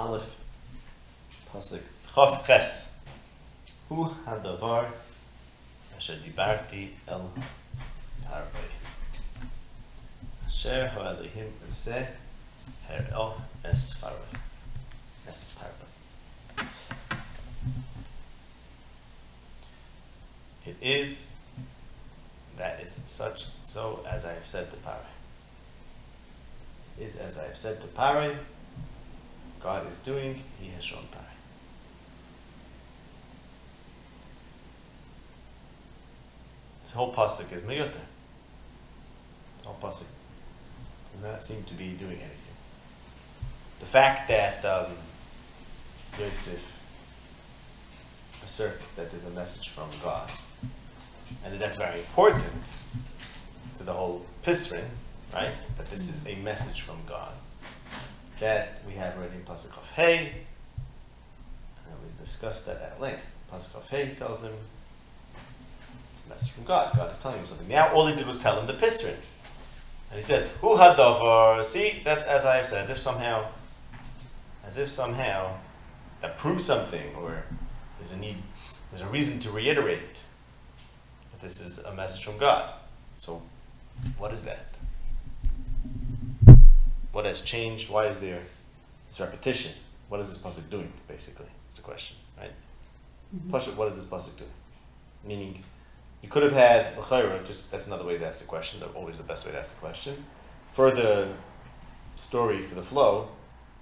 Aleph, Pasuk Chav Ches. Hu hadavar asher dibarti el parvei. Asher ha'elohim zeh her'o oh, es parvei. Es parvei. It is that is such so as I have said to Pare. Is as I have said to Pare, God is doing, he has shown Pare. This whole pasuk is miyuter. The whole pasuk does not seem to be doing anything. The fact that um, Yosef asserts that there's a message from God, and that that's very important to the whole Pisrin, right? That this is a message from God. That we have already in Pasuk of Hey, and we discussed that at length. Pasuk of Hey tells him it's a message from God. God is telling him something. Now all he did was tell him the Pisrin. And he says, Who had davar? See, that's as I have said, as if somehow, as if somehow that proves something, or there's a need, there's a reason to reiterate that this is a message from God. So, what is that? What has changed? Why is there this repetition? What is this pasuk doing? Basically, is the question, right? Mm-hmm. Pasuk, what is this pasuk doing? Meaning, you could have had l'chayra. Just that's another way to ask the question. That's always the best way to ask the question. For the story, for the flow,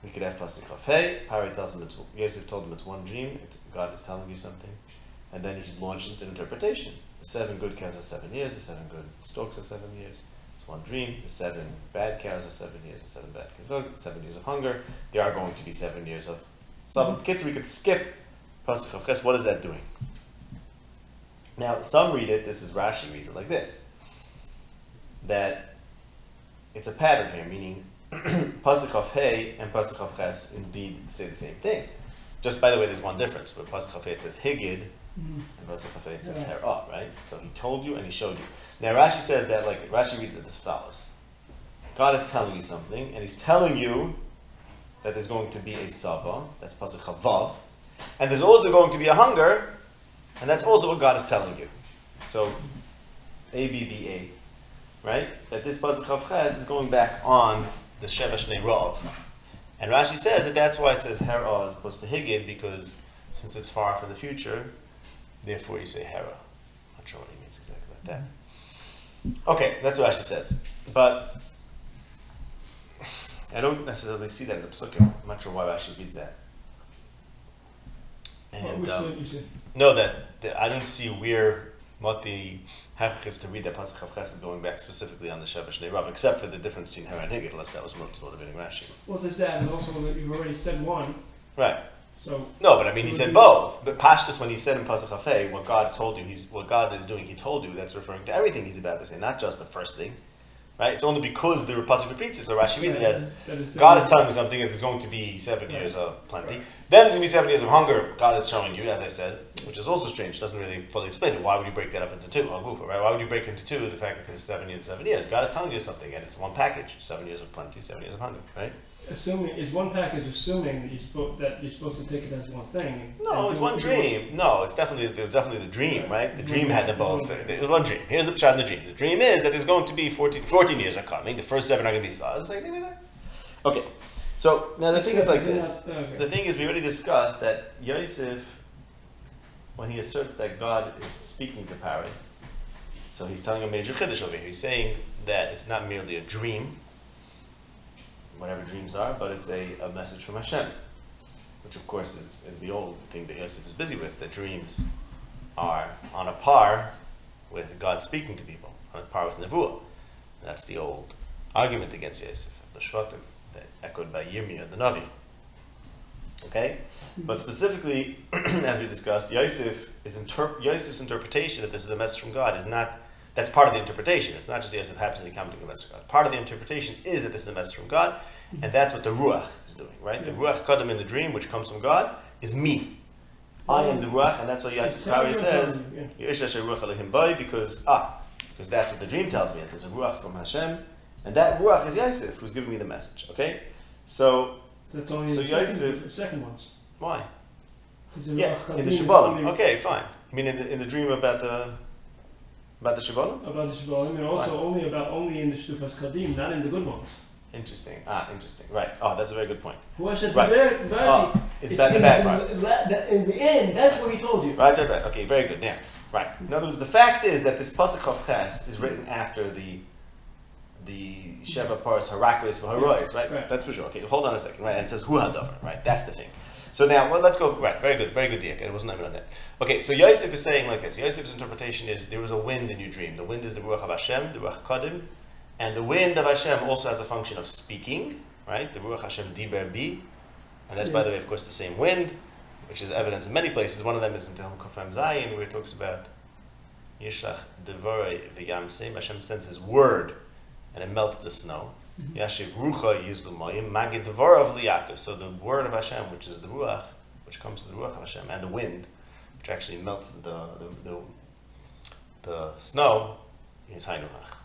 we could have pasuk hey. Pari tells him it's Yosef told him it's one dream. It's, God is telling you something, and then he could launch into interpretation. The seven good cows are seven years. The seven good stalks are seven years. One dream. The seven bad cows are seven years. of seven bad cows oh, seven years of hunger. There are going to be seven years of some kids. We could skip pasuk ches. What is that doing? Now, some read it, this is Rashi reads it like this that it's a pattern here, meaning Pasuk of Hey and Pasuk of Ches indeed say the same thing. Just by the way, there's one difference. With Pasuk of Hey it says Higid. And Pasuk of it says Yeah. Herah, right? So he told you and he showed you. Now Rashi says that, like, Rashi reads it as follows God is telling you something, and he's telling you that there's going to be a Sava, that's Pasuk Chavav, and there's also going to be a hunger, and that's also what God is telling you. So, A B B A, right? That this pasuk Chav Ches is going back on the Sheva Shnei Rav, and Rashi says that that's why it says Hera as opposed to Higid because since it's far from the future, therefore you say Hera. I'm Not sure what he means exactly about that. Okay, that's what Rashi says, but I don't necessarily see that in the psukim. I'm not sure why Rashi reads that. And um, no, that, that I don't see where what the hachach is to read that pasuk of is going back specifically on the Sheva Shnei Rav, except for the difference between Hera and Higid, unless that was what's motivating Rashi. Well, there's that, and also that you've already said one, Right. So No, but I mean, he said both. But Pashtus, when he said in Hafei, what God told you, he's what God is doing, he told you. That's referring to everything he's about to say, not just the first thing. Right? It's only because the pasuk repeats it. So Rashi reads it as God is telling me something that there's going to be seven years of plenty. Then there's going to be seven years of hunger. God is showing you, as I said, which is also strange. Doesn't really fully explain it. Why would you break that up into two? Right? Why would you break into two the fact that there's seven years, seven years? God is telling you something, and it's one package: seven years of plenty, seven years of hunger, right? Assuming is one package assuming that you're supposed that you're supposed to take it as one thing. No, it's one dream. No, it's definitely it was definitely the dream, Right. right? The dream had them both. It was one dream. Here's the shot in the dream. The dream is that there's going to be 14, 14 years are coming. The first seven are going to be stars. Like. Okay. So now the thing is like this. Okay. The thing is, we already discussed that Yosef, when he asserts that God is speaking to Pari, so he's telling a major chiddush over here. He's saying that it's not merely a dream, whatever dreams are, but it's a, a message from Hashem, which of course is, is the old thing that Yosef is busy with, that dreams are on a par with God speaking to people, on a par with Nevuah. That's the old argument against Yosef, the Shvatim, that echoed by Yirmiyah the Navi. Okay? But specifically, as we discussed, Yosef is Yosef's interpretation that this is a message from God is not that's part of the interpretation. It's not just yes, Yosef happens to be coming to a message from God. Part of the interpretation is that this is a message from God, and that's what the Ruach is doing, right? The Ruach Kadam in the dream, which comes from God, is me. I am the Ruach, and that's what Yahweh says, yeah. Ruach Elohim Bai, because, ah, because that's what the dream tells me, that there's a Ruach from Hashem, and that Ruach is Yosef, who's giving me the message, okay? So, That's only So the second, Yosef- the second ones. Why? Yeah, in the Shabbalim. Okay, fine. I mean, in the, in the dream about the about the Shabbalim. About the Shabbalim, and also Fine. only about only in the Shtufas Kadim, not in the good ones. Interesting. Ah, interesting. Right. Oh, that's a very good point. Right. Oh, it's bad the bad part. In the end, that's what he told you. Right, right, right. Okay, very good. Yeah, right. In other words, the fact is that this pasuk of Ches is written after the the Sheva Paras Harakos right? Right. That's for sure. Okay, hold on a second, right? And it says Hu Hadavar, right? That's the thing. So now, well, let's go. Right, very good, very good, Diak. It wasn't even on that. Okay, so Yosef is saying like this. Yosef's interpretation is there was a wind in your dream. The wind is the Ruach of Hashem, the Ruach Kadim, and the wind of Hashem also has a function of speaking, right? The Ruach Hashem Diber Bi, and that's by the way, of course, the same wind which is evidence in many places. One of them is in Tehillim Kofem Zayin, where it talks about Yishach Devorei V'Yam Sim. Hashem sends His word, and it melts the snow. Yashiv Rucha Yizlu Mayim Magid Devorav Liyakov. So the word of Hashem, which is the Ruach, which comes from the Ruach of Hashem, and the wind, which actually melts the the, the, the snow, is Hainuach.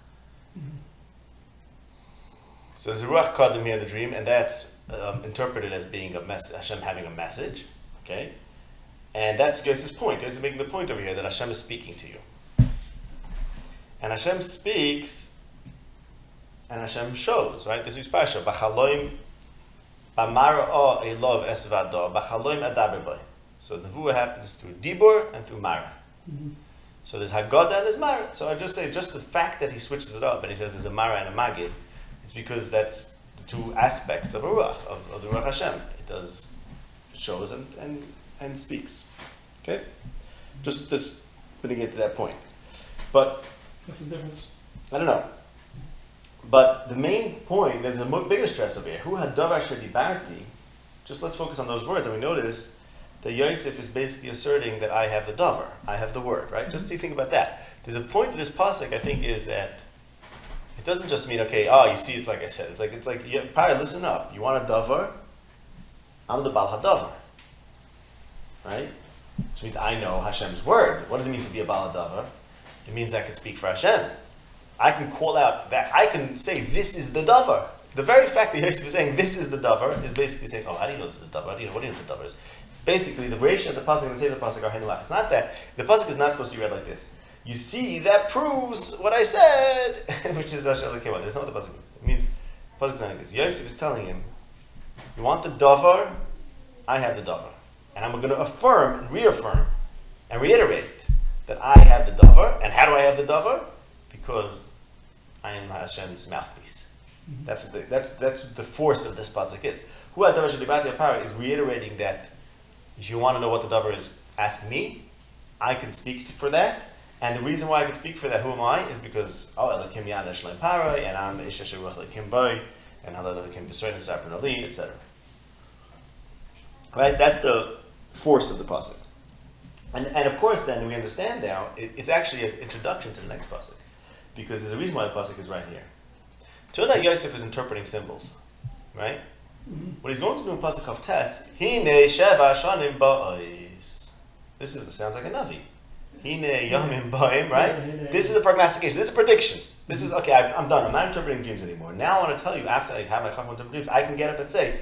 So there's a Ruach Kadim here in the dream, and that's um, interpreted as being a mess, Hashem having a message, okay? And that's Yosef's point. Yosef is making the point over here that Hashem is speaking to you. And Hashem speaks, and Hashem shows, right? This is Pasha. Bachaloim, b'mara'ah elov esvado, bachaloim adaber boy. So the nevuah happens through Dibur and through Mara. Mm-hmm. So there's Haggadah and there's Mara. So I just say, just the fact that he switches it up and he says there's a Mara and a Magid, it's because that's the two aspects of a Ruach, of, of the Ruach Hashem. It does, it shows and, and, and speaks. Okay? Just, just putting it to that point. But, What's the difference? I don't know. But the main point, there's a bigger stress over here. Who had shedibarti? Just let's focus on those words. And we notice that Yosef is basically asserting that I have the davar, I have the word, right? Just to think about that. There's a point to this pasuk, I think, is that it doesn't just mean okay. Oh, you see, it's like I said. It's like it's like yeah, Pai, listen up. You want a davar? I'm the bal hadavar, right? Which means I know Hashem's word. What does it mean to be a bal hadavar? It means I can speak for Hashem. I can call out that I can say this is the davar. The very fact that Yosef is saying this is the davar is basically saying, oh, how do you know this is the davar? How do you know, what do you know the davar is? Basically, the ratio of the pasuk and the same the pasuk are hinulach. It's not that the pasuk is not supposed to be read like this. You see, that proves what I said, which is. That's not what the pasuk means. It means the pasuk is saying like this. Yosef is telling him, you want the davar? I have the davar, and I'm going to affirm and reaffirm and reiterate that I have the davar. And how do I have the davar? Because I am Hashem's mouthpiece. Mm-hmm. That's the, that's that's the force of this pasuk is. Who had davar shadibati apara is reiterating that if you want to know what the davar is, ask me. I can speak for that. And the reason why I can speak for that, who am I, is because oh Elokim Yan Shalem Parai, and I'm Isha Sheruach Elokim Boy, and Allah Elokim B'Srein Sapron Ali, etc. Right? That's the force of the pasuk. And, and of course, then we understand now it, it's actually an introduction to the next pasuk, because there's a reason why the pasuk is right here. Tuna Yosef is interpreting symbols, right? Mm-hmm. What he's going to do in pasuk of Tes, Hine Sheva Shanim Ba'is. This is sounds like a navi. Hine Yamim Ba'im, right? This is a prognostication. This is a prediction. This is mm-hmm. okay. I, I'm done. I'm not interpreting dreams anymore. Now I want to tell you. After I have my chacham interpret dreams, I can get up and say,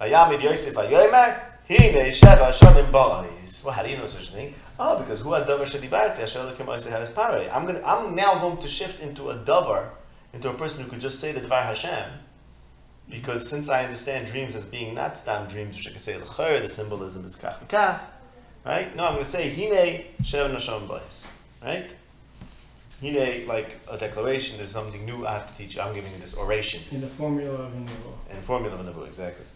"Vayamid Yosef Vayomer Hine Sheva Shanim Ba'is." Well, how do you know such a thing? Oh, because who had davar shedibarti Asher Yosef has parei. I'm gonna. I'm now going to shift into a davar, into a person who could just say the dvar Hashem. Because since I understand dreams as being not stam dreams, which I could say the symbolism is kach v'kach, right? No, I'm going to say hine shev nashon bois, right? Hine, like a declaration, there's something new I have to teach you. I'm giving you this oration In the formula of a Nevo. and formula of a exactly.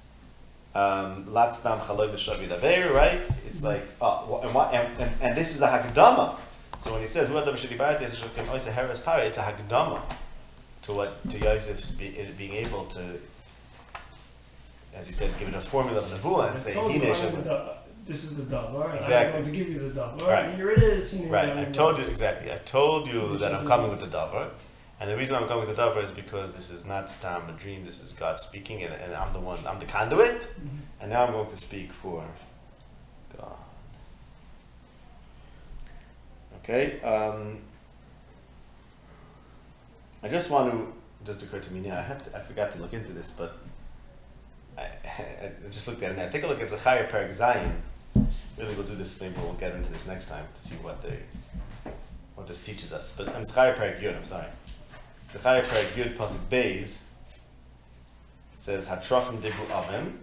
Um, Lat stam chaloi v'shavi daver, right? It's like, wha- and, what, and, and, and this is a hagdama. So when he says, "Who shadi barati eseshokim oisa heres it's a hagdama to what to Yosef's be, being able to, as you said, give it a formula of nevuah and I say, told you "Hine I'm shev." the- This is the davar. Exactly. I'm going to give you the davar. Right. Here it is. Hine Right, I told you exactly. I told you that I'm coming with the davar, and the reason I'm coming with the davar is because this is not stam a dream. This is God speaking, and, and I'm the one. I'm the conduit, Mhm. and now I'm going to speak for God. Okay. Um, I just want to. Just occurred to me now. I have to. I forgot to look into this, but I, I just looked at it now. Take a look at Zechariah Perek Zayin. Really, we'll do this. Maybe we'll get into this next time to see what they, what this teaches us. But I'm Zechariah Perek Yud. I'm sorry. Zechariah Perek Yud Pasuk Beis says Hatrofim Dibru Avim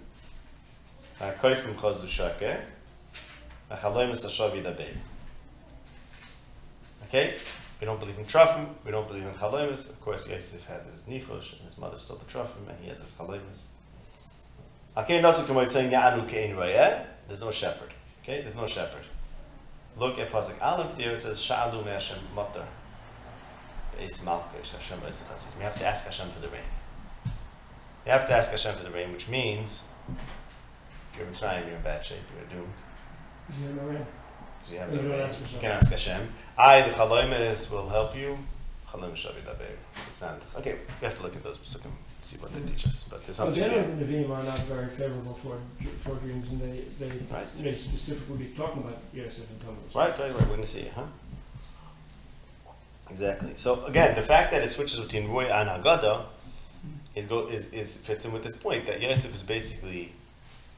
Hakois Bim Chaz Dushake Hachaloim Esashav Yidabei. Okay, we don't believe in Trofim. We don't believe in Chaloimus. Of course, Yosef has his Nichosh, and his mother stole the Trofim, and he has his Chaloimus. Okay. There's no shepherd. Okay, there's no shepherd. Look at Pasuk Aleph there, it says Sha'alu Me Hashem Matar. Beis Malkish Hashem Chazis. We have to ask Hashem for the rain. We have to ask Hashem for the rain, which means if you're in Mitzrayim, you're in bad shape, you're doomed. Is there no rain? Because you have no rain. You can ask Hashem. I, the Chaloimes, will help you. Chaloim Shavi Daber. It's not. Okay, we have to look at those so we can see what they teach us. But there's Well, something there. the Nevi'im are not very favorable for, for dreams, and they, they, Right. they specifically talking about Yosef in some of those. Right, right, right. We're going to see, huh? Exactly. So again, the fact that it switches between Roy and Haggadah is, go, is, is fits in with this point that Yosef is basically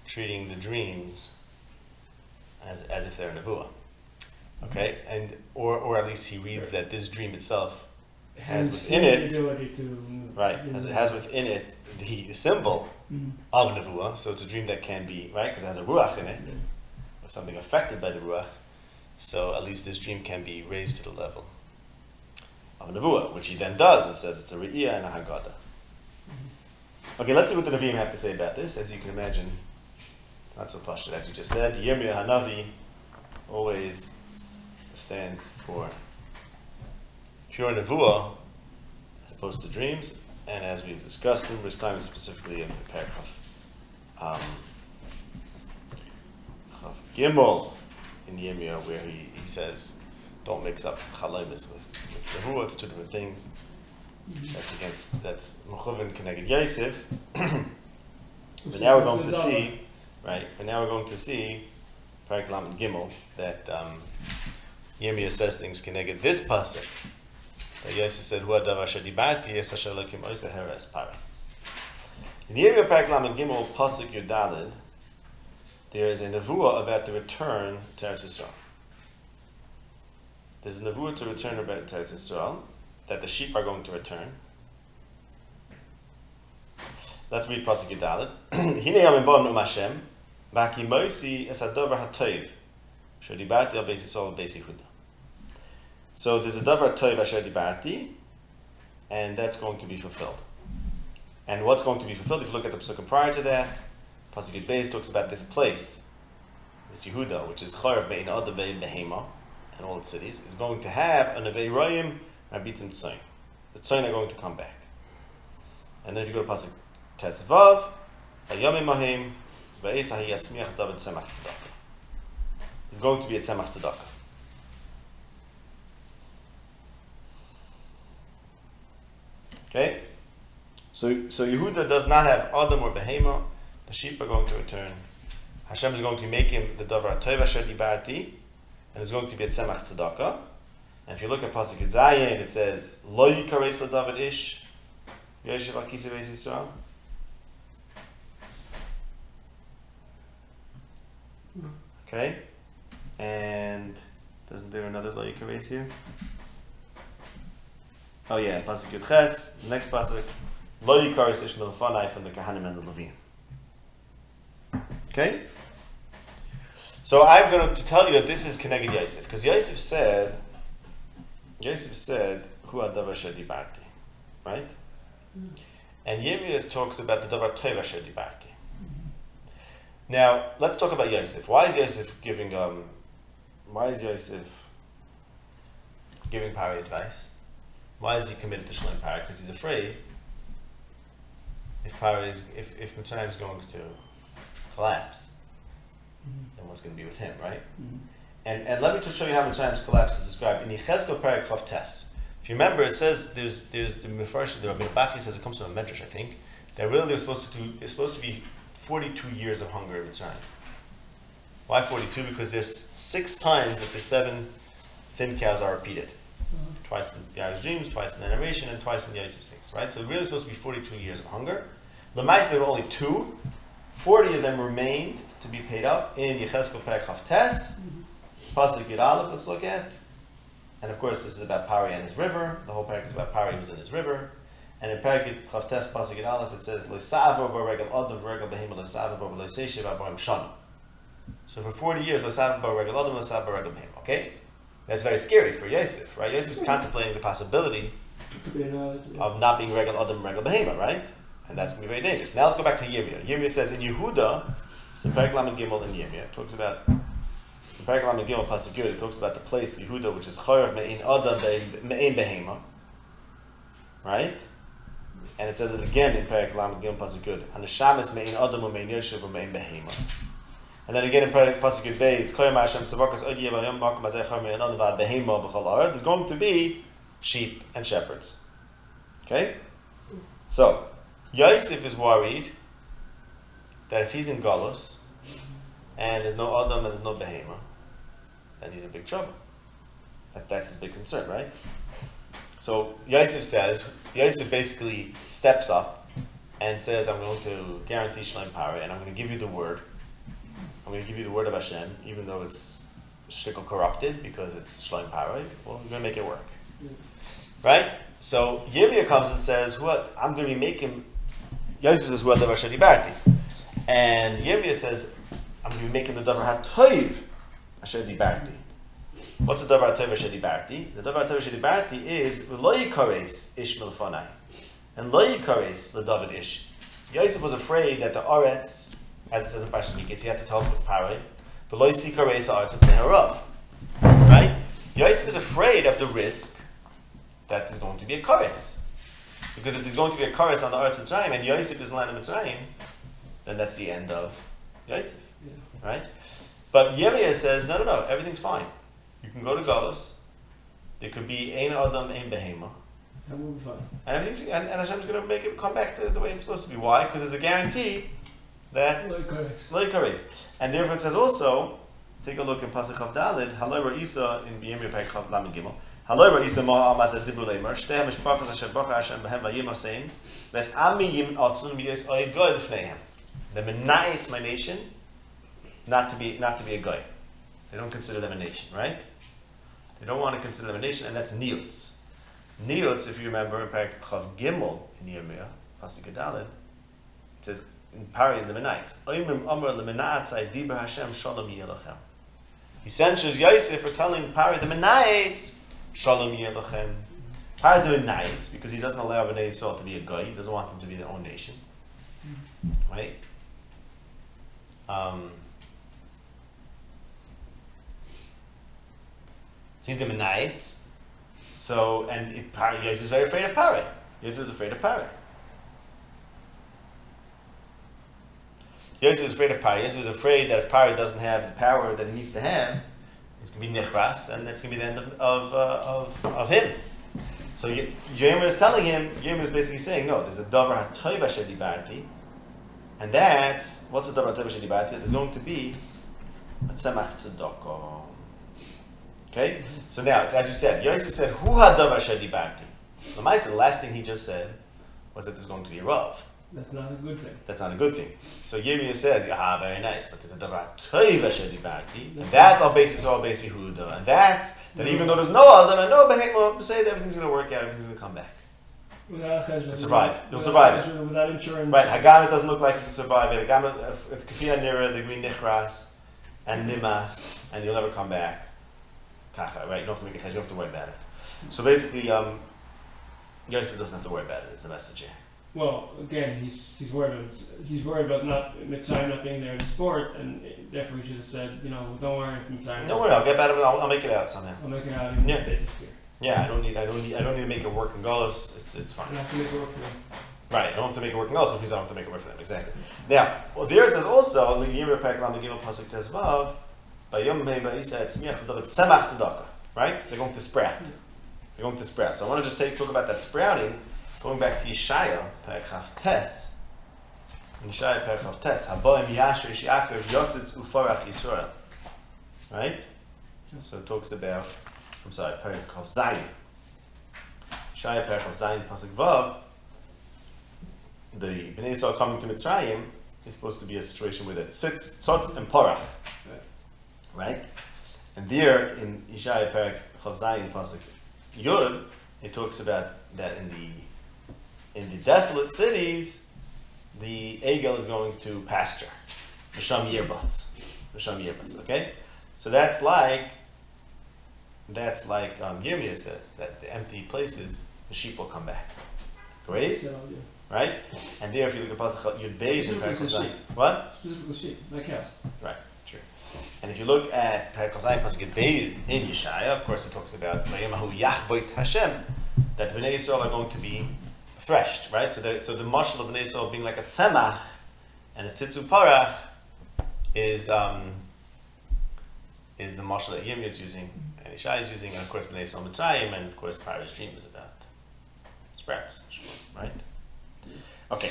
treating the dreams as, as if they're a nevuah. Okay, and or or at least he reads that this dream itself, has within it- to. right, as it has within it the symbol Mhm. of nevuah. So it's a dream that can be right because it has a ruach in it, or something affected by the ruach. So at least this dream can be raised to the level of a nevuah, which he then does and says it's a re'iyah and a haggadah. Okay, let's see what the Nevi'im have to say about this. As you can imagine, it's not so pashut. As you just said, Yirmiyah Hanavi always stands for pure nevuah as opposed to dreams, and as we've discussed numerous times, specifically in the paragraph um, of Gimel in Yirmiyah, where he, he says, don't mix up chalomis with, with nevuah, it's two different things. That's against, that's Mechuvin Keneged Yosef. But now we're going to see, right? But now we're going to see, Parak Lam and Gimel, that um, Yirmiyah says things connected this pasuk. That Yosef said, "Hu adavar shadibati es asher lokim oisa heres para." In Yirmiyah Parak Lam and Gimel pasuk Yudalid, there is a nevuah about the return to Eretz Yisrael. There's a nevuah to return to Eretz Yisrael that the sheep are going to return. Let's read Pasuk Yudalid. Hine yamim bon um Hashem, v'aki moisi es hadover hatoiv, shadibarti al beis Yisrael beis Yehuda. So there's a davar toiv asher and that's going to be fulfilled. And what's going to be fulfilled? If you look at the psukim prior to that, Pasuk Beis talks about this place, this Yehuda, which is Chorav Bein Ada Bein Behema, and all its cities, is going to have a Nevei Royim and Abitzim Tzoyin. The Tzoyin are going to come back. And then if you go to Pasuk Tesvav, Hayomim Mahim, Ve'es Hahi Yatzmiach David Tzemach Tzedakah. It's going to be a Tzemach Tzedakah. Okay? So, so Yehuda does not have Adam or Behema. The sheep are going to return. Hashem is going to make him the Davar Tov Asher Dibarti, and it's going to be a Tzemach Tzedakah. And if you look at Pasuk Zayin, it says, Lo Yikares LaDavid Ish, Yeshiv Akisa Beis Yisrael. Okay? And doesn't there another Lo Yikares here? Oh yeah, Pasuk Yud Ches, next Pasuk, Lo Yikares Ish Melfanai from the Kahanim and the Levim. Okay? So I'm going to tell you that this is Keneged Yosef, because Yosef said, Yosef said, Hu adavar shedibarti, right? And Yirmiyah talks about the davar tov asher dibarti. Now, let's talk about Yosef. Why is Yosef giving, um, why is Yosef giving Pari advice? Why is he committed to Shalom Pari? Because he's afraid if Pari is, if, if Mitzrayim is going to collapse, Mm-hmm. then what's going to be with him, right? Mm-hmm. And, and let me just show you how many times collapse is described in Yechezkel Perek Chav Tes. If you remember, it says there's there's the Mefarsh, the Rabbi Bachi says it comes from a Medrash, I think. That really they're supposed to it's supposed to be 42 years of hunger in Mitzrayim. Why 42? Because there's six times that the seven thin cows are repeated. Mm-hmm. Twice in the Yahweh's dreams, twice in the narration, and twice in Yosef things, right? So really supposed to be 42 years of hunger. The mice, there were only two, 40 of them remained to be paid up in Yecheskel Perek Chav Tes, mm-hmm. Pasuk Yud Aleph, let's look at. And of course, this is about Pari and his river. The whole parak is about Pari who's in his river. And in Perek Yud Chav Tes, Pasuk Yud Aleph, it says, Lo Savo Bar Regel Adam Regel Behema Lo Savo Bar Lo Shana. So for 40 years, Lo Savo Bar Regel Adam Lo Savo Bar Regel Behema. Okay? That's very scary for Yosef, right? Yosef's mm-hmm. contemplating the possibility Could be another. yeah. of not being regal adam regal behema, right? And that's going to be very dangerous. Now let's go back to Yirmiyah. Yirmiyah says in Yehuda, in Perek Lamed Gimel in it talks about Perek Lamed Gimel Pasuk it talks about the place Yehuda, which is Chorav Me'in Adam Me'in Behema, right? And it says it again in Perek Lamed Gimel Pasuk Yud, Hanashamis Me'in Adam Me'in Yoshev Me'in Behema. And then again in Pasuk Yud Beis, Koyam Hashem Tzavakas Odi Yevayom Makom Azeh Chor Me'in Adam V'ad Behema B'chol Ha'aretz. There's going to be sheep and shepherds. Okay? So, Yosef is worried that if he's in Galus and there's no Adam and there's no Behema, then he's in big trouble. That, that's his big concern, right? So Yosef says, Yosef basically steps up and says, I'm going to guarantee Shalem Pare and I'm going to give you the word. I'm going to give you the word of Hashem, even though it's shtickle corrupted because it's Shalem Pare. Well, we're going to make it work. Right? So Yirmiyah comes and says, "What I'm going to be making." Yosef says, "What davar shadi barti," and Yirmiyah says, "I'm going to be making the davar hatoiv asher dibarti." What's the davar hatoiv asher dibarti? The davar hatoiv asher dibarti is lo yikares ish milfanai, and lo the David ish. Yosef was afraid that the Aretz, as it says in Parashat Miketz, he had to tell Paroi, but lo yikares Aretz of Right? Yosef is afraid of the risk that there's going to be a chorus. Because if there's going to be a chorus on the Eretz Mitzrayim and Yosef is in the land of Mitzrayim, then that's the end of Yosef, Yeah. right? But Yirmiyah says, no, no, no, everything's fine. You can go to Galus. There could be Ein Adam, Ein Behema. That will be fine. And everything's, and, and Hashem's going to make it come back to the way it's supposed to be. Why? Because there's a guarantee that Like, correct. Lo yikares. And therefore it says also, take a look in Pasuk of Dalid, Haloi Ra'isa in B'yemir Perek Chav Gimel. Haloi Ra'isa Ma Amaz Adibu Leimer, Shtei HaMishpachas Asher Bacha Hashem Behem Vayim Hosein, Ves Ami Yim Atzun B'yos Oid Goy Lefneihem. The Menait's my nation, not to be not to be a guy. They don't consider them a nation, right? They don't want to consider them a nation, and that's Niyutz. Niyutz, if you remember, in Perek Chav Gimel in Yirmiyah, Pasuk Dalid, it says in Pari is the Menait. Oimim Amr lemenatzai diber Hashem shalom yelochem. He censures Yosef for telling Pari the Menaites shalom yelochem. Pari's the Menaites because he doesn't allow Bnei Yisrael to be a guy. He doesn't want them to be their own nation. Right? Um, so he's the Menaites. So, and Yosef is very afraid of Pari. Yosef is afraid of Pari. Yosef was afraid of Pari. Yosef was afraid that if Pari doesn't have the power that he needs to have, it's going to be nichras, and that's going to be the end of, of, uh, of, of him. So Ye- Yirmiyah is telling him, Yirmiyah is basically saying, no, there's a davar hatoiv asher dibarti, and that's, what's the davar hatoiv asher dibarti? There's going to be a tzemach tzedakah. Okay? So now, it's as you said, Yosef said, hu hadavar asher dibarti. The the last thing he just said was that there's going to be a rav. That's not a good thing. That's not a good thing. So Yirmiyah says, "Yaha, very nice, but there's a davar toiv asher and that's our basis, our basis Yehuda, and that's that even though there's no Adam and no Behema, say that everything's going to work out, everything's going to come back. Without a cheshbon. survive. You'll without survive it. cheshbon, Without insurance. Right, Hagana doesn't look like you can survive it. Hagana, if Kafia Nira, the green Nichras, and Nimas, and you'll never come back. Kacha, right? You don't have to make a chesed, you don't have to worry about it. So basically, um, Yosef doesn't have to worry about it, is the message here. Well, again, he's he's worried about he's worried about not Mitzrayim not being there in sport, and therefore he should have said, you know, don't worry, Mitzrayim. Don't worry, I'll get better, I'll, I'll make it out somehow. I'll make it out even Yeah. if they disappear. Yeah, I don't need, I don't need, I don't need to make it work in Golos. It's, it's fine. I have to make it work for them. Right, I don't have to make it work in Golos, which means I don't have to make it work for them. Exactly. Now, well, there says also, Yirmiyah Perek Lam Gimel Pasuk Tezvav, by Yom Mei Ba'isa Etzmiach V'David Semach Tzedakah. Right? They're going to sprout. They're going to sprout. So I want to just take talk about that sprouting, going back to Yeshaya Chav Tes. Yeshaya Chav Tes, Haboim Yasher Shiakov Yotzitz Ufarach Yisrael. Right? So it talks about, I'm sorry, Perek Chav Zayin. Shai Perek of Zayin Pasuk Vav, the Bnei Yisrael coming to Mitzrayim, is supposed to be a situation with it sits tzotz and parach, right? And there in Ishaya Perak Chav Zayin pasuk Yud, it talks about that in the in the desolate cities, the egel is going to pasture, Misham yerbats, Misham yerbats. Okay, so that's like that's like um, Yirmiyah says that the empty places, the sheep will come back. Great, So, yeah. right? And there, if you look at pasuk Yud Beis in sheep. what? Specifically sheep, not cows. Right, True. And if you look at Perek Zayin Pasuk Beis in Yeshaya, of course, it talks about Vayemahu Yachboit Hashem, that Bnei Yisrael are going to be threshed, right? So the so the marshal of Bnei Yisrael being like a tzemach and a tzitzu parach is um, is the marshal that Yirmiyah is using and Yeshaya is using, of course Bnei Mitzrayim, and of course Pharaoh's dream is about sprouts, right? Okay.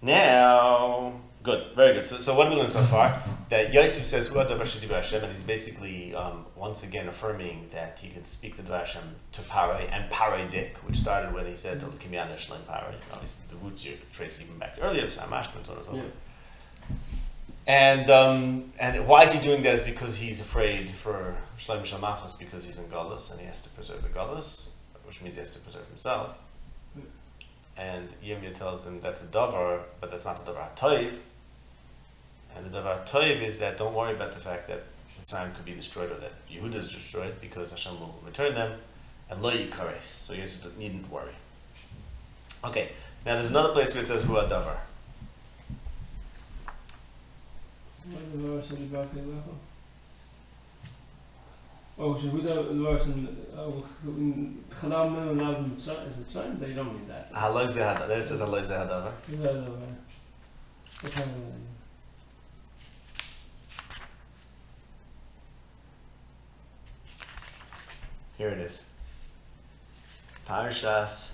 Now, good, very good. So, so what have we learned so far? That Yosef says, "Hu hadavar shedibar Hashem," and he's basically um, once again affirming that he can speak the Dvar Hashem to Parai and Parai Dik, which started when he said, "Kimyan Shleim Parai." Obviously, the roots you trace even back earlier, so Amashka and so on and so forth. And um, and why is he doing that? Is because he's afraid for Shleim Shamachas because he's in Galus and he has to preserve the Galus, which means he has to preserve himself. And Yirmiyah tells him that's a davar, but that's not a davar toiv. And the davar toiv is that don't worry about the fact that Mitzrayim could be destroyed or that Yehuda is destroyed because Hashem will return them and lo yikares. So Yosef needn't worry. Okay, now there's another place where it says hu davar. What is the verse in the back of the level? Oh, so who the the verse in oh, Chadam Mem Lav Mitzrayim is Mitzrayim? They don't mean that. Haloi zeh hadavar. There it says haloi zeh hadavar. Is that the way? What kind of uh, Here it is. Parshas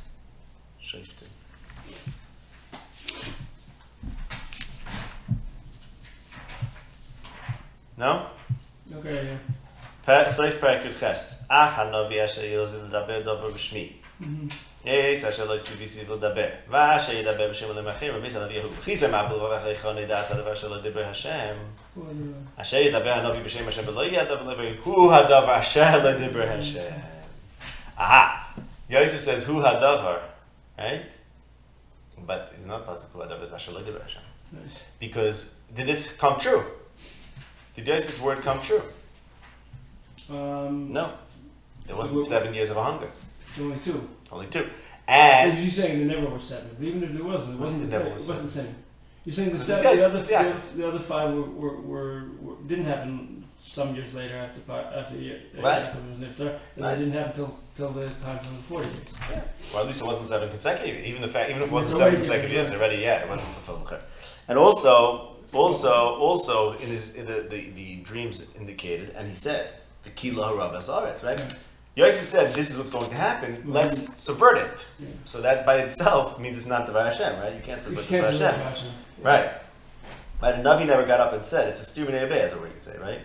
No? Okay, yeah. Per- Seif Perek Yud Ches. Ach hanovi asher yozil ledaber dover b'shmi. Mm-hmm. יש אשר לא הציב איסי לדבר, ואשר ידבר בשם עולם אחר, ומיס הנביא ההוא. חיסר מבול ואחריכו נדע עשה דבר שלא דיבר השם. אשר ידבר הנביא בשם השם ולא יהיה הדבר לדבר, הוא הדבר אשר לא דיבר השם. Aha! Yosef says, who hadavar, right? But it's not possible who hadavar is asher lo diber Hashem. Nice. Because did this come true? Did Yosef's word come true? Um, No. There wasn't seven years of hunger. Only two. Only two. And You're saying there never were seven, but even if there wasn't, it you wasn't, the, there it never was wasn't the same. You're saying the seven, yes, the, other, exactly. the, other, the other five were, were, were, were didn't happen some years later after after Ye- uh, Right. Yaakov was niftar, and Right. they didn't happen till till the time of the forty years. Or at least it wasn't seven consecutive. Even the fact, even if it wasn't seven consecutive years, already, yeah, it wasn't fulfilled. And also, also, also, in his in the, the the dreams indicated, and he said, "The kila harabas aretz," right? Yosef said, "This is what's going to happen. Mhm. Let's subvert it." Yeah. So that by itself means it's not the Hashem, right? You can't subvert the Hashem, Hashem. right? Right. And Navi never got up and said, "It's a stupid as a word you could say, right?"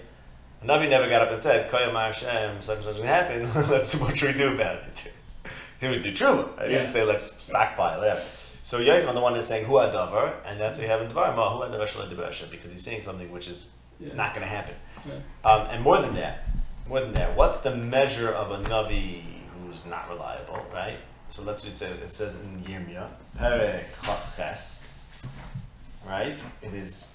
And Navi never got up and said, "Koyam Hashem, such and such can happen. Let's what should we do about it?" He would do true. I didn't Yeah. say let's stockpile. Yeah. So Yosef on the one is saying hu adavar, and that's what we have in Dvar Ma hu adavar shalai dibar Hashem, because he's saying something which is Yeah. not going to happen. Right. Um, and more than that, more than that, what's the measure of a navi who's not reliable, right? So let's read it. Says in Yirmiyah, Perek Chaf Ches, right? It is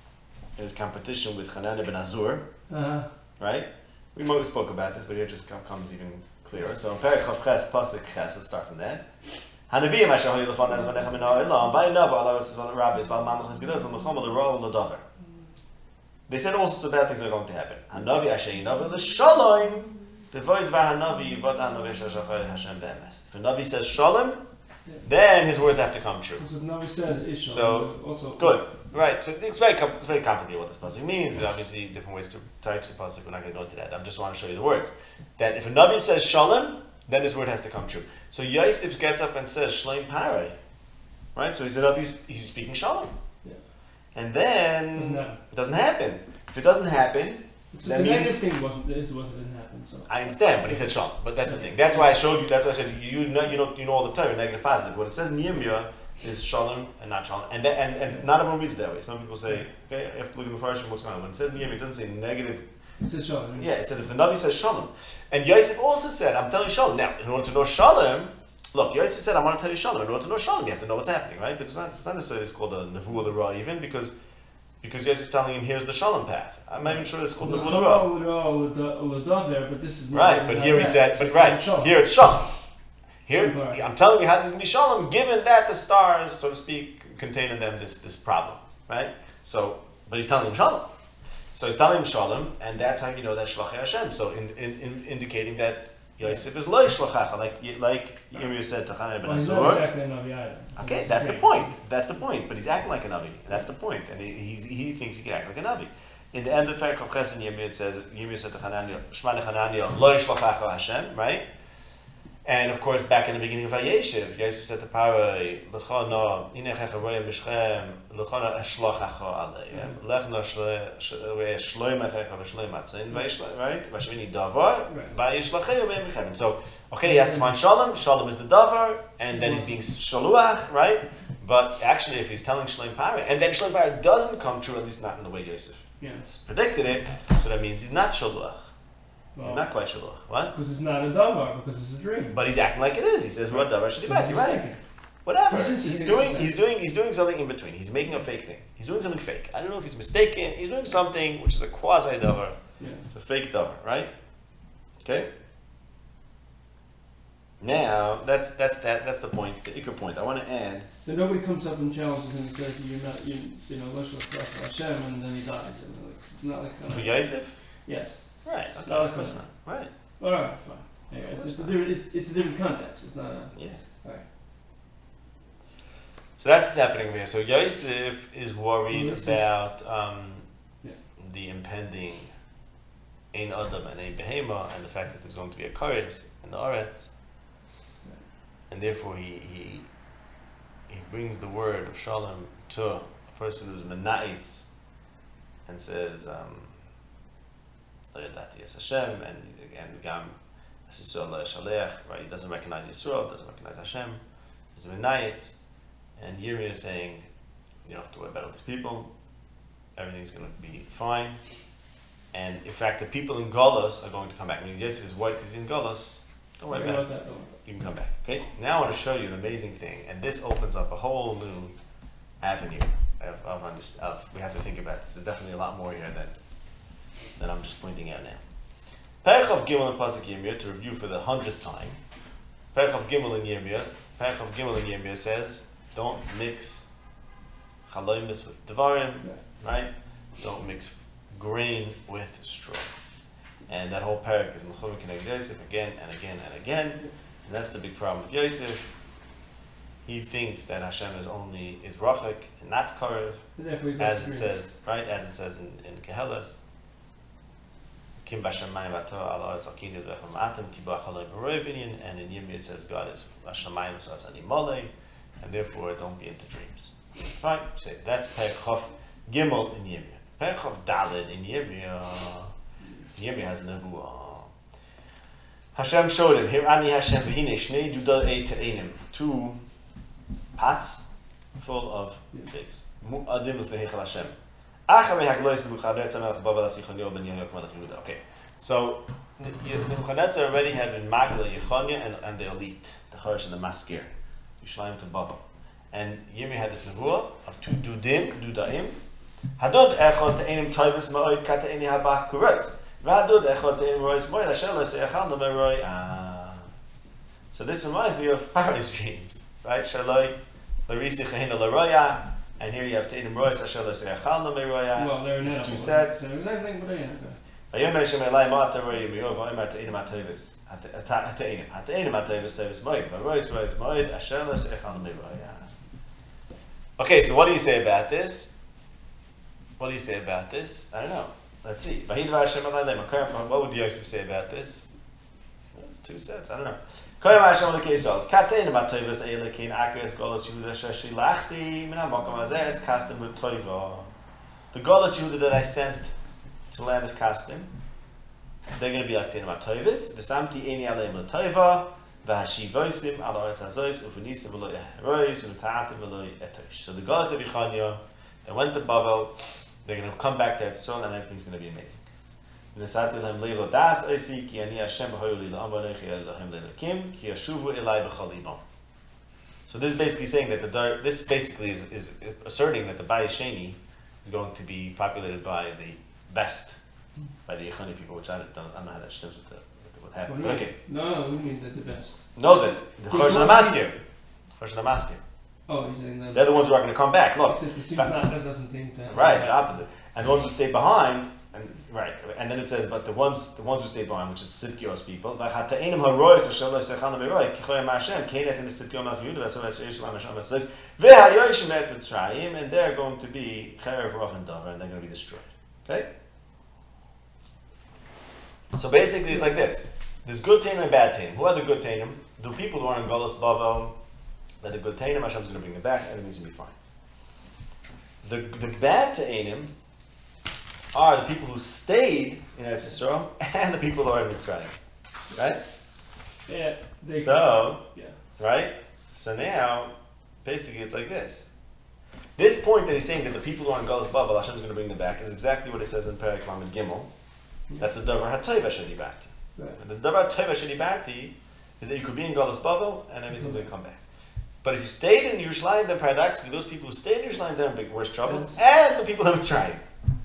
in his competition with Hanan ibn Azur, Uh-huh. right? We spoke about this, but here it just com- comes even clearer. So in Perek Chaf Ches, Pasuk Ches, let's start from that. Hanaviyim asher hoyu lefan ez vanechem min ha'olam, by nava ala rotzes val rabbis, val mamlech es gedoz, val mechom l'ro l'dover. They said all sorts of bad things are going to happen. Hanavi asher yinavi l'shalom, Devoid v'hanavi v'od hanavi asher shachar Hashem. If a navi says shalom, then his words have to come true. So says. So, also Good. Right, so it's very com- it's very complicated what this pasuk means. There are obviously different ways to tie to the pasuk. We're not going to go into that. I just want to show you the words. That if a navi says shalom, then his word has to come true. So Yosef gets up and says shleim paray, right? So he's a navi. He's, he's speaking shalom, Yeah. and Doesn't then happen. it doesn't happen. If it doesn't happen, So That the means- negative thing wasn't this was it didn't happen. So I understand, but he said shalom. But that's the thing. That's why I showed you. That's why I said you know you know you know all the time negative positive. When it says in Yirmiyah, is shalom and not shalom, and that, and, and not everyone reads it that way. Some people say, okay, you have to look in the first what's going on. When it says Yirmiyah, it doesn't say negative. Shalom. Yeah, it says if the Navi says shalom, and Yosef also said, I'm telling you shalom. Now, in order to know shalom, look, Yosef said, I want to tell you shalom. In order to know shalom, you have to know what's happening, right? But it's not, it's not necessarily it's called a nevuah l'ra even because because Yosef is telling him here's the shalom path. I'm not even sure it's called nevuah l'ra. But this is Right, but here he said, but right, here it's shalom. Here, I'm telling you how this is going to be shalom, given that the stars, so to speak, contain in them this, this problem, right? So, but he's telling him shalom. So it's telling him shalom, and that's how you know that shlachei Hashem. So, in, in, in indicating that Yosef is loy shlachacha, like like Yirmiyah said to Chanaan ben well, he's Azor. not exactly a Navi either. Okay, that's the point. That's the point. But he's acting like a navi. That's the point, and he, he's, he thinks he can act like a navi. In the end of Perek of Chesed, Yirmiyah it says Yirmiyah said to Hananiah, "Shma Hananiah, lo yishlachacha Hashem," right? And of course, back in the beginning of Vayeshev, Yosef said to Paroi, "Lechona inechecha roya mishchem, lechona eshlachacha aleim, mm-hmm. lechna shloimechecha v'shloimatzin, right? Vashvini davar, vayishlacheu me'emichem." So, okay, he has to find shalom. Shalom is the davar, and then he's being shaluach, right? But actually, if he's telling Shloim Paroi, and then Shloim Paroi doesn't come true, at least not in the way Yosef Yeah. predicted it, so that means he's not shaluach. Well, not quite shaluach. What? because it's not a davar, because it's a dream. But he's acting like it is. He says, "What davar should So You're right. Whatever. He's he's doing. He's doing. He's doing something in between. He's making a fake thing. He's doing something fake. I don't know if he's mistaken. He's doing something which is a quasi davar. Yeah. It's a fake davar, right? Okay. Now that's that's that that's the point. The ikr point. I want to add. Then nobody comes up and challenges him and says, "You're not, you, you know, let's Hashem," and then he dies. And like, not like To Yosef. yes. Right. Okay. Not Of course not. Right. All right, fine. Yeah, it's, it's a different. It's, it's a different context. It's not a. Yeah. Right. So that's what's happening here. So Yosef is worried Yosef. about um, Yeah. the impending Ein Adam and Ein Behema and the fact that there's going to be a Kares in the Aretz. And therefore he, he, he brings the word of Shalom to a person who's Menaitz and says, um, "Lo yadati es Hashem, and again, Gam es Yisrael lo Yishaleach, right? He doesn't recognize Yisrael, doesn't recognize Hashem. He's a Menaitz. And Yirmiyah is saying, you don't have to worry about all these people. Everything's going to be fine. And in fact, the people in Golos are going to come back. I mean, Yosef is worried because he's in Golos. Don't worry about it. that. You can come back. Okay? Now I want to show you an amazing thing. And this opens up a whole new avenue of, of, of we have to think about. This is definitely a lot more here than, than I'm just pointing out now. Perich of Gimel and Pasuk Yirmiyah, to review for the hundredth time. Perich of Gimel and Yirmiyah. Perich of Gimel and Yirmiyah says, don't mix chaloimus with devarim, right? Don't mix grain with straw. And that whole parak is Mechum Keneg Yosef again and again and again. And that's the big problem with Yosef. He thinks that Hashem is only is Rachik and not Karev, And therefore he goes as it says, right? As it says in, in Kehelas. Kim Bashamayim Ato Ala Etz Akinu Vechem Atem Ki Bachalei Beroivinian and in Yirmiyah it says God is Hashemayim so it's Animole and therefore don't be into dreams. Fine, say that's Perek Chof Gimel in Yirmiyah. Perek Chof Daled in Yirmiyah. Uh, Yirmiyah has a nevuah. Hashem showed him, here ani Hashem v'hine shnei duda ei te'enim. Two pots full of figs. Mu'adim l'fnei Hashem. Okay, so Nebuchadnezzar already had been Magla, Yechonia, and, and the elite, the Chorish and the Maskir, Yishlayim to Bavel. And Yirmi had this nevuah of two dudim, dudaim. Hadod echot te'enim toivus ma'od ka te'eni habach kuros. V'hadod echot te'enim rois moed asher lo se'echal no meroi. Ah. So this reminds me of Paro's dreams, right? Shaloi, larisi chehina laroya, and here you have te'enim rois asher lo se'echal no meroya. Well, there are not. two sets. They're the thing, but yeah. Okay. Vayom Hashem elai ma'ata roi yirmiyo v'omer te'enim ha'toivus. Ha'te'enim, ha'te'enim ha'toivus toivus moed. V'rois rois moed asher lo se'echal no. Okay, so what do you say about this? What do you say about this? I don't know. Let's see. Vahidvar Hashem alai le'ma. What would Yosef say about this? It's two sets. I don't know. The golos Yehuda that I sent to land of Kasdim, they're going to be like Tein b'toivus. V'samti eni aleim l'toiva. V'hashivoisim al ha'aretz hazois u'v'nisim v'lo yerois u'ta'atim v'lo etosh. So the guys of Yechanya, they went to Babel, they're going to come back to Etzron and everything's going to be amazing. So this is basically saying that the this basically is, is asserting that the Bayesheni is going to be populated by the best, by the Yechani people, which I don't, I don't know how that stems with, the, with what happened. Well, okay. No, we mean that the best. No, that the Chosh Namaskir. Chosh Amaskir. Oh, he's saying that. They're the ones who are going to come back. Look. It seems doesn't seem to Right, it's opposite. And the ones who stay behind and right, and then it says, but the ones the ones who stay behind, which is Sidkios people, and they're going to be and and they're going to be destroyed. Okay? So basically, it's like this. There's good Tainim and bad Tainim. Who are the good Tainim? The people who are in Golos Bavel, they're the good Tainim, Hashem's going to bring them back, everything's going to be fine. The, the bad Tainim are the people who stayed in Eretz Yisrael and the people who are in Mitzrayim. Right? Yeah. So, yeah. right? So now, basically, it's like this. This point that he's saying that the people who are in Galus Bavel, Hashem's going to bring them back, is exactly what it says in Perak Lamed Gimel. Hmm. That's the Davar HaToiv Hashedi Bakti. Right. And the Davar HaToiv Hashedi Bakti is that you could be in Galus Bavel and everything's going to come back. But if you stayed in Yerushalayim, then paradoxically, those people who stayed in Yerushalayim, they're in big worse trouble. Yes. And the people in Mitzrayim.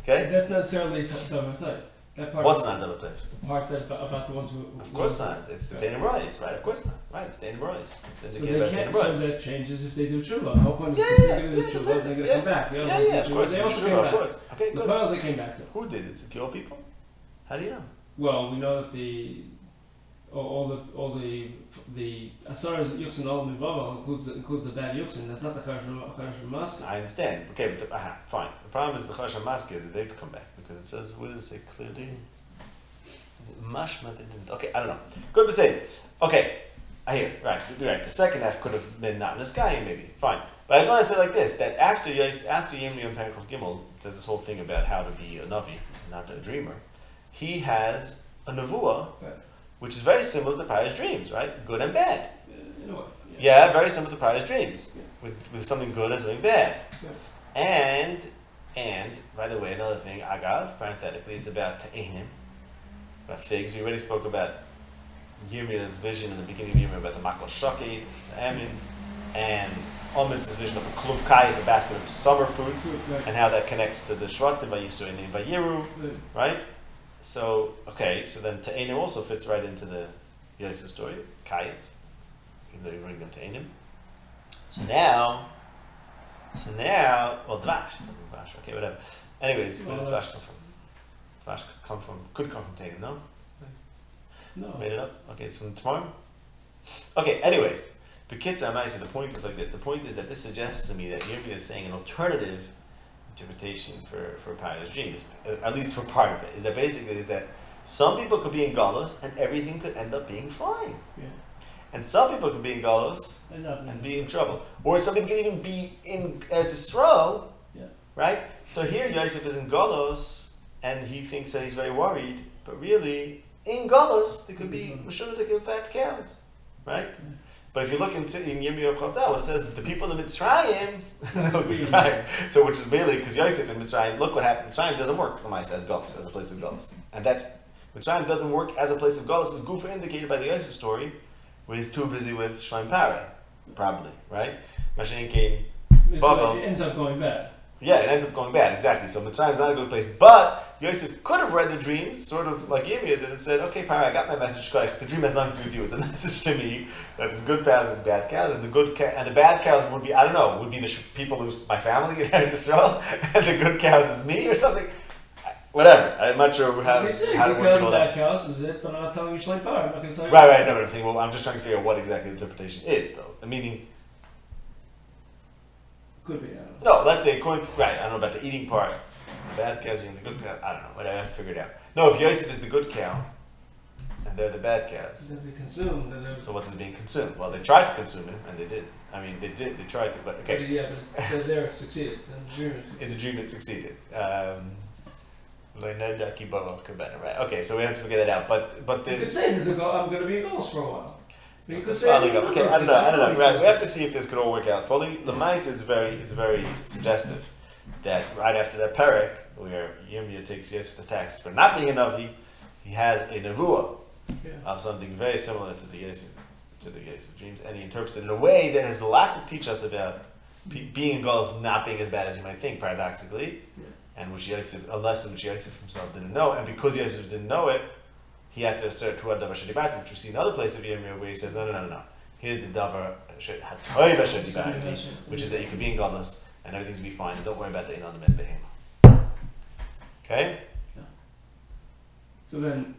Okay? That's not necessarily Davar type. That part. What's not Davar HaToiv? The part that about, the ones who. Of course not. It's the. Danim Royce, right? Of course not. Right, it's Danim Royce. It's So indicated they by can't. Danim So that changes if they do tshuva. How come Yeah, if yeah, they're going to yeah, do that's tshuva, it. they're going to Yeah. come back. The others Yeah, yeah, of tshuva, course. They it's also true, came of back. course. Okay, The good. They came back to. Who did it? Secure people? How do you know? Well, we know that the all, all the all the the Asar Yuxin Olam Bavel includes includes the bad Yuxin. That's not the Charash Mask. I understand. Okay, but the, aha, fine. The problem is the Chasha Maskir that they've come back because it says, what does it say clearly? Is it mashma? They didn't. Okay, I don't know. Good to say. Okay, I hear. Right, right. The second half could have been not in the sky, maybe. Fine. But I just want to say like this: that after Yis, after Yimri and Penkoch Gimel says this whole thing about how to be a navi, not a dreamer. He has a nevuah, Right. Which is very similar to Pharaoh's dreams, right? Good and bad. In a way. Yeah, very similar to Pharaoh's dreams, with, with something good and something bad. Yeah. And, and, by the way, another thing, Agav, parenthetically, it's about Ta'anim, about figs. We already spoke about Yirmiyah's vision in the beginning of Yirmiyah about the Makal Shakid, the Amins, and Amos's vision of a Kluv Kai, it's a basket of summer fruits, and how that connects to the Shvatim by Yisro and by Yeru, Right. So, okay, so then Ta'anim also fits right into the Yosef story, Kayat, even though you bring them to Ta'anim. So now, so now, well, Dvash, Dvash, okay, whatever. Anyways, where does Dvash come from? Dvash could come from, could come from Ta'anim, no? No. Made it up? Okay, it's from tomorrow? Okay, anyways, Bekitza Amaisa, the point is like this. The point is that this suggests to me that Yirmiyah is saying an alternative interpretation for, for Pharaoh's dreams, uh, at least for part of it, is that basically is that some people could be in Galus and everything could end up being fine. Yeah. And some people could be in Galus And and be in trouble. Or some people could even be in Eretz Yisrael, Yeah. right? So here Yosef is in Galus and he thinks that he's very worried, but really, in Galus, there could be Meshuna, there could be fat cows, right? But if you look into in Yirmiyah Chavdal, it says the people in Mitzrayim, right? So which is mainly because Yosef in Mitzrayim, look what happened. Mitzrayim doesn't work, Lamais, as Galus, as a place of Galus. And that's, Mitzrayim doesn't work as a place of Galus, is Gufa indicated by the Yosef story, where he's too busy with Shlaim Pare, probably, right? Mashiach came Bavel. like- It ends up going bad. yeah, it ends up going bad, exactly. So Mitzrayim is not a good place. But Yosef could have read the dreams, sort of like Yirmiyah did, and said, okay, Pari, I got my message. The dream has nothing to do with you. It's a message to me that there's good cows and bad cows, and the good ca- and the bad cows would be, I don't know, would be the sh- people who's my family in Eretz Yisrael, and the good cows is me or something. Whatever. I'm not sure how, how to good work cows all and that. bad cows is it, but I'm not telling you Shleit Bar. I'm not going to tell you. Right, right. No, but I'm saying, well, I'm just trying to figure out what exactly the interpretation is, though. The meaning, Could be. I don't know. No, let's say according to right. I don't know about the eating part. The bad cows and the good cow. I don't know. Whatever. I have to figure it out. No, if Yosef is the good cow, and they're the bad cows, They'll be consumed. And they're, so what's it being consumed? Well, they tried to consume him, and they did. I mean, they did. They tried to, but but okay. yeah, but there succeeded. And. In the dream, it succeeded. Um, Leonardo Kibaro Cabana, right? Okay, so we have to figure that out. But but the, You the could say that go- I'm going to be a goals for a while. You could say finally any go. Okay, I don't know. I don't know. Right, we have to see if this could all work out fully. Lemais is very, it's very suggestive that right after that parak, where Yirmiyah takes yes the text for not being a navi, he has a nevuah Yeah. of something very similar to the Yosef, to the Yosef dreams, and he interprets it in a way that has a lot to teach us about be, being in Gaul not being as bad as you might think, paradoxically, Yeah. and which Yosef, a lesson which Yosef himself didn't know, and because Yosef didn't know it, he had to assert Tuad Davar Shadibati, which we see in other places of Yirmiyah where he says, no, no, no, no, no. Here's the Davar which is that you can be in godless and everything's gonna be fine, and don't worry about the Inan and Behema. Okay? So then,